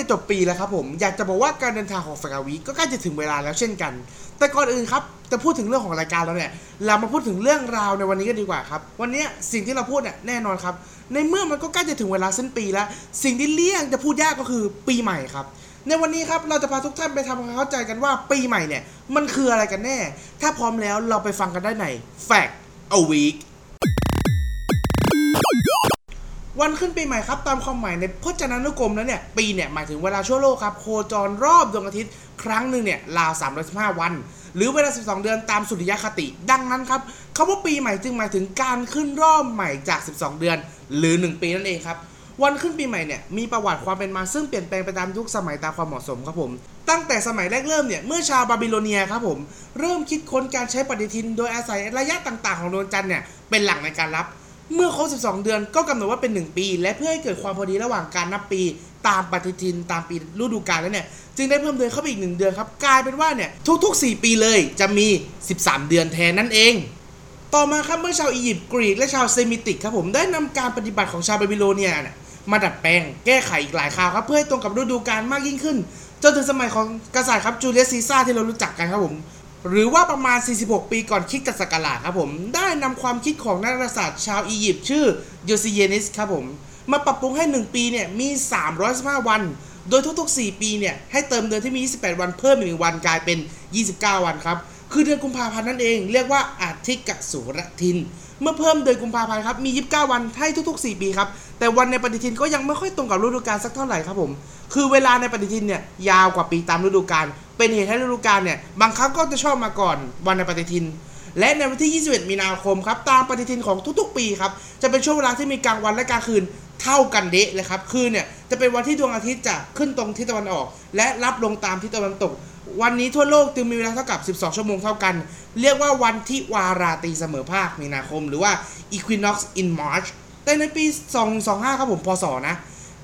จะจบปีแล้วครับผม อยากจะบอกว่าการเดินทางของแฟกาวีก็ใกล้จะถึงเวลาแล้วเช่นกัน แต่ก่อนอื่นครับจะพูดถึงเรื่องของรายการแล้วเนี่ย เรามาพูดถึงเรื่องราวในวันนี้กันดีกว่าครับ วันนี้สิ่งที่เราพูดเนี่ยแน่นอนครับ ในเมื่อมันก็ใกล้จะถึงเวลาสิ้นปีแล้ว สิ่งที่เลี่ยงจะพูดยากก็คือปีใหม่ครับในวันนี้ครับเราจะพาทุกท่านไปทำความเข้าใจกันว่าปีใหม่เนี่ยมันคืออะไรกันแน่ ถ้าพร้อมแล้วเราไปฟังกันได้ใน Fact a Week วันขึ้นปีใหม่ครับตามความหมายในพจนานุกรมแล้วเนี่ยปีเนี่ยหมายถึงเวลาชั่วโลกครับโคจรรอบดวงอาทิตย์ครั้งหนึ่งเนี่ยราว315 วัน หรือเวลา 12 เดือนตามสุริยคติ ดังนั้นครับคำว่าปีใหม่จึงหมายถึงการขึ้นรอบใหม่จาก 12 เดือน หรือ 1 ปีนั่นเองครับวันขึ้นปีใหม่เนี่ยมีประวัติความเป็นมาซึ่งเปลี่ยนแปลงไปตามยุคสมัยตามความเหมาะสมครับผม ตั้งแต่สมัยแรกเริ่มเนี่ยเมื่อชาวบาบิโลเนียครับผมเริ่มคิดค้นการใช้ปฏิทิน โดยอาศัยระยะต่างๆ ของดวงจันทร์เนี่ยเป็นหลักในการนับ เมื่อครบ 12 เดือนก็กำหนดว่าเป็น 1 ปี และเพื่อให้เกิดความพอดีระหว่างการนับปี ตามปฏิทินตามปีฤดูกาลแล้วเนี่ย จึงได้เพิ่มเดือนเข้าไปอีก 1 เดือนครับ กลายเป็นว่าเนี่ยทุก ๆ 4 ปีเลยจะมี 13 เดือนแทนนั่นเอง ต่อมาครับเมื่อชาวอียิปต์กรีกและชาวเซมิติกครับผมได้นำการปฏิบัติของชาวบาบิโลเนียมาดัดแปลงแก้ไขอีกหลายคราวครับเพื่อให้ตรงกับฤดูกาลมากยิ่งขึ้นจนถึงสมัยของกษัตริย์ครับจูเลียสซีซ่าร์ที่เรารู้จักกันครับผม หรือว่าประมาณ 46 ปีก่อนคิดกับศักราชครับผม ได้นำความคิดของนักดาราศาสตร์ชาวอียิปต์ชื่อโยซิเยนิสครับผม มาปรับปรุงให้ 1 ปีเนี่ยมี 315 วัน โดยทุกๆ 4 ปีเนี่ยให้เติมเดือนที่มี 28 วันเพิ่มอีกหนึ่งวันกลายเป็น 29 วันครับ คือเดือนกุมภาพันธ์นั่นเองเรียกว่าอาทิกสุรทิน เมื่อเพิ่มเดือนกุมภาพันธ์ครับมี 29 วันให้ทุกๆ 4 ปีครับแต่วันในปฏิทินก็ยังไม่ค่อยตรงกับฤดูกาลสักเท่าไหร่ครับผม คือเวลาในปฏิทินเนี่ยยาวกว่าปีตามฤดูกาลเป็นเหตุให้ฤดูกาลเนี่ยบางครั้งก็จะชอบมาก่อนวันในปฏิทิน และในวันที่ 21 มีนาคมครับตามปฏิทินของทุกๆ ปีครับจะเป็นช่วงเวลาที่มีกลางวันและกลางคืนเท่ากันเดะเลยครับคือเนี่ยจะเป็นวันที่ดวงอาทิตย์จะขึ้นตรงทิศตะวันออก และรับลงตามทิศตะวันตก วันนี้ทั่วโลกจึงมีเวลาเท่ากับ 12 ชั่วโมงเท่ากัน เรียกว่าวันที่วาราตีเสมอภาคมีนาคม หรือว่า equinox in March แต่ในปี 225 ครับผมพศนะ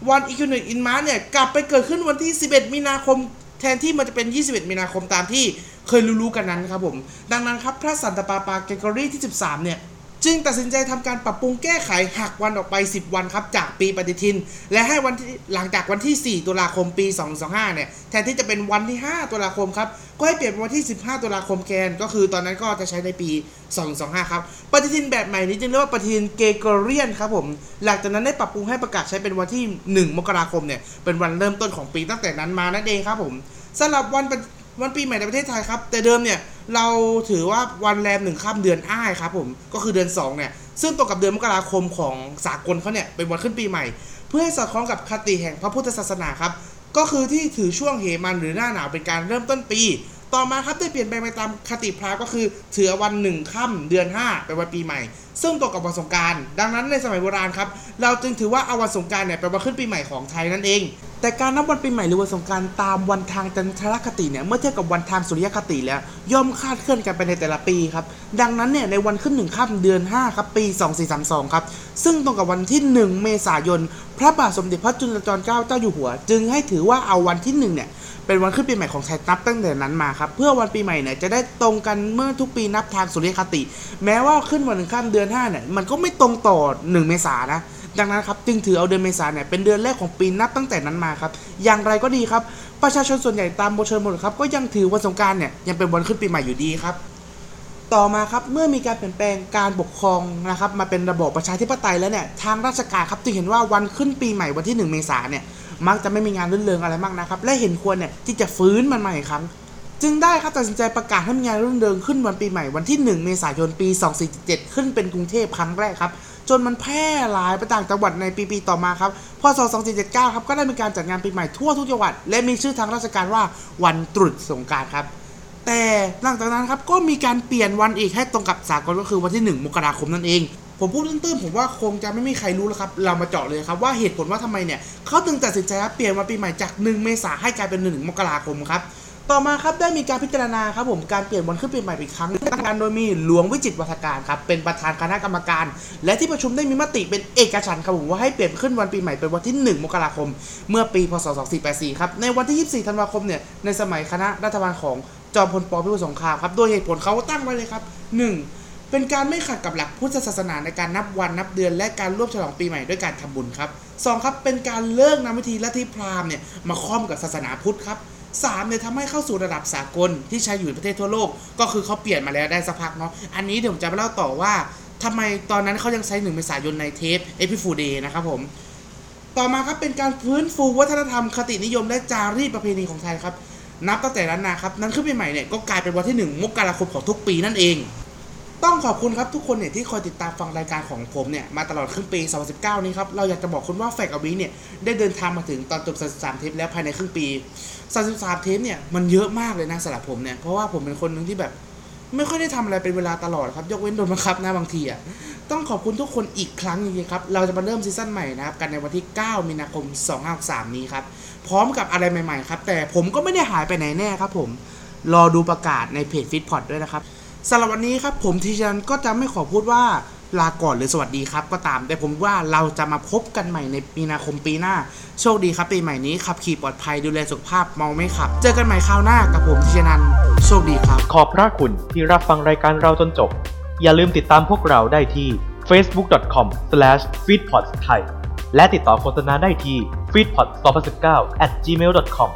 วันอีคิวเนตอินมาร์เนี่ย กลับไปเกิดขึ้นวันที่ 11 มีนาคม แทนที่มันจะเป็น 21 มีนาคมตามที่เคยรู้ๆกันนั้นครับผม ดังนั้นครับพระสันตะปาปาเกรกอรี่ที่ 13 เนี่ย จึงตัดสินใจทำการปรับปรุงแก้ไขหักวันออกไป 10 วันครับจากปีปฏิทิน และให้วันที่หลังจากวันที่ 4 ตุลาคมปี 225 เนี่ยแทนที่จะเป็นวันที่ 5 ตุลาคมครับก็ให้เปลี่ยนเป็นวันที่ 15 ตุลาคมแทนก็คือตอนนั้นก็จะใช้ในปี 225 ครับปฏิทินแบบใหม่นี้จึงเรียกว่าปฏิทินเกเกเรียนครับผมหลังจากนั้นได้ปรับปรุงให้ประกาศใช้เป็นวันที่ 1 มกราคมเนี่ยเป็นวันเริ่มต้นของปีตั้งแต่นั้นมานั่นเองครับผมสำหรับวันวันปีใหม่ในประเทศไทยครับแต่เดิมเนี่ย เราถือว่าวันแรมหนึ่งค่ำเดือนอ้ายครับผมก็คือเดือน2เนี่ยซึ่งตรงกับเดือนมกราคมของสากลเขาเนี่ยเป็นวันขึ้นปีใหม่ เพื่อให้สอดคล้องกับคติแห่งพระพุทธศาสนาครับก็คือที่ถือช่วงเหมันหรือหน้าหนาวเป็นการเริ่มต้นปี ต่อมาครับได้เปลี่ยนแปลงไปตามคติพราหมณ์ก็คือถือวันหนึ่งค่ำเดือน 5 เป็นวันปีใหม่ ซึ่งตรงกับวันสงการดังนั้นในสมัยโบราณครับเราจึงถือว่าเอาวันสงการเนี่ยเป็นวันขึ้นปีใหม่ของไทยนั่นเอง แต่การนับวันปีใหม่หรือวันสงการตามวันทางจันทรคติเนี่ยเมื่อเทียบกับวันทางสุริยคติแล้ว ย่อมคาดเคลื่อนกันไปในแต่ละปีครับดังนั้นเนี่ยในวันขึ้นหนึ่งค่ำเดือน 5 ครับปี 2432 ครับ ซึ่งตรงกับวันที่ 1 เมษายน พระบาทสมเด็จพระจุลจอมเกล้าเจ้าอยู่หัว จึงให้ถือว่าเอาวันที่ 1 เนี่ยเป็นวันขึ้นปีใหม่ของไทยนับตั้งแต่นั้นมาครับเพื่อวันปีใหม่เนี่ยจะได้ตรงกันเมื่อทุกปีนับทางสุริยคติ แม้ว่าขึ้นวันหนึ่งข้ามเดือน5เนี่ยมันก็ไม่ตรงต่อ 1 เมษายนนะ ดังนั้นครับจึงถือเอาเดือนเมษายนเนี่ยเป็นเดือนแรกของปีนับตั้งแต่นั้นมาครับอย่างไรก็ดีครับประชาชนส่วนใหญ่ตามโบเชิญหมดครับก็ยังถือวันสงการเนี่ยยังเป็นวันขึ้นปีใหม่อยู่ดีครับต่อมาครับเมื่อมีการเปลี่ยนแปลงการปกครองนะครับมาเป็นระบอบประชาธิปไตยแล้วเนี่ยทางราชการครับจึงเห็นว่าวันขึ้นปีใหม่วันที่ 1 เมษายนเนี่ยมักจะไม่มีงานรื่นเริงอะไรมากนะครับและเห็นควรเนี่ยที่จะฟื้นมันใหม่อีกครั้ง จึงได้ครับตัดสินใจประกาศให้มีงานรื่นเริงขึ้นวันปีใหม่วันที่ 1 เมษายนปี 2477 ขึ้นเป็นกรุงเทพครั้งแรกครับ จนมันแพร่หลายไปต่างจังหวัดในปีๆต่อมาครับ พศ 2479 ครับ ก็ได้มีการจัดงานปีใหม่ทั่วทุกจังหวัด และมีชื่อทางราชการว่าวันตรุษสงการครับ แต่หลังจากนั้นครับ ก็มีการเปลี่ยนวันอีกให้ตรงกับสากลก็คือวันที่ 1 มกราคมนั่นเอง ผมพูดตื้นๆผมว่าคงจะไม่มีใครรู้แล้วครับ เรามาเจาะเลยครับว่าเหตุผลว่าทำไมเนี่ยเขาถึงตัดสินใจครับเปลี่ยนวันปีใหม่จาก 1 เมษาให้กลายเป็น 1 มกราคมครับ ต่อมาครับได้มีการพิจารณาครับผมการเปลี่ยนวันขึ้นปีใหม่อีกครั้งตั้งการโดยมีหลวงวิจิตวัฒการครับเป็นประธานคณะกรรมการ และที่ประชุมได้มีมติเป็นเอกฉันท์ครับผมว่าให้เปลี่ยนขึ้นวันปีใหม่เป็นวันที่ 1 มกราคม เมื่อปีพศ 2484 ครับในวันที่ 24 ธันวาคมเนี่ยในสมัยคณะรัฐบาลของจอมพลปพิบูลสงครามครับโดยเหตุผลเขาตั้งไว้เลยครับ 1. เป็นการไม่ขัดกับหลักพุทธศาสนาในการนับวันนับเดือน และการร่วมฉลองปีใหม่ด้วยการทำบุญครับสองครับเป็นการเลิกนำวิธีลัทธิพราหมณ์เนี่ยมาคร่อมกับศาสนาพุทธครับ สามเนี่ยทำให้เข้าสู่ระดับสากลที่ใช้อยู่ในประเทศทั่วโลก ก็คือเขาเปลี่ยนมาแล้วได้สักพักเนาะอันนี้เดี๋ยวผมจะมาเล่าต่อว่าทำไมตอนนั้นเขายังใช้หนึ่งเมษายนในเทปเอพิฟูเดย์นะครับผมต่อมาครับเป็นการฟื้นฟูวัฒนธรรมคตินิยมและจารีตประเพณีของไทยครับนับตั้งแต่นั้นนะครับวันขึ้นปีใหม่เนี่ยก็กลายเป็นวันที่ 1 มกราคมของทุกปีนั่นเอง ต้องขอบคุณครับทุกคนเนี่ยที่คอยติดตามฟังรายการของผมเนี่ยมาตลอดครึ่งปี 2019 นี้ครับเราอยากจะบอกคุณว่าแฟกอวีเนี่ยได้เดินทางมาถึงตอนจบ 33 เทปแล้วภายในครึ่งปี 33 เทปเนี่ยมันเยอะมากเลยนะสำหรับผมเนี่ยเพราะว่าผมเป็นคนหนึ่งที่แบบ ไม่ค่อยได้ทำอะไรเป็นเวลาตลอดครับยกเว้นโดนบังคับนะบางทีอะต้องขอบคุณทุกคนอีกครั้งจริงๆครับเราจะมาเริ่ม season ใหม่นะครับกันในวันที่ 9 มีนาคม 2563 นี้ครับพร้อมกับอะไรใหม่ๆครับแต่ผมก็ไม่ได้หายไปไหนแน่ครับผมรอดูประกาศในเพจฟิตพอดด้วยนะครับ สำหรับวันนี้ครับผมทีชันก็จะไม่ขอพูดว่าลาก่อนหรือสวัสดีครับก็ตาม แต่ผมว่าเราจะมาพบกันใหม่ในมีนาคมปีหน้า โชคดีครับปีใหม่นี้ขับขี่ปลอดภัยดูแลสุขภาพเมาไม่ขับ เจอกันใหม่คราวหน้ากับผมทีชนันโชคดีครับ ขอบพระคุณที่รับฟังรายการเราจนจบ อย่าลืมติดตามพวกเราได้ที่ facebook.com/feedpods ไทยและติดต่อโฆษณาได้ที่ feedpods2019 at gmail.com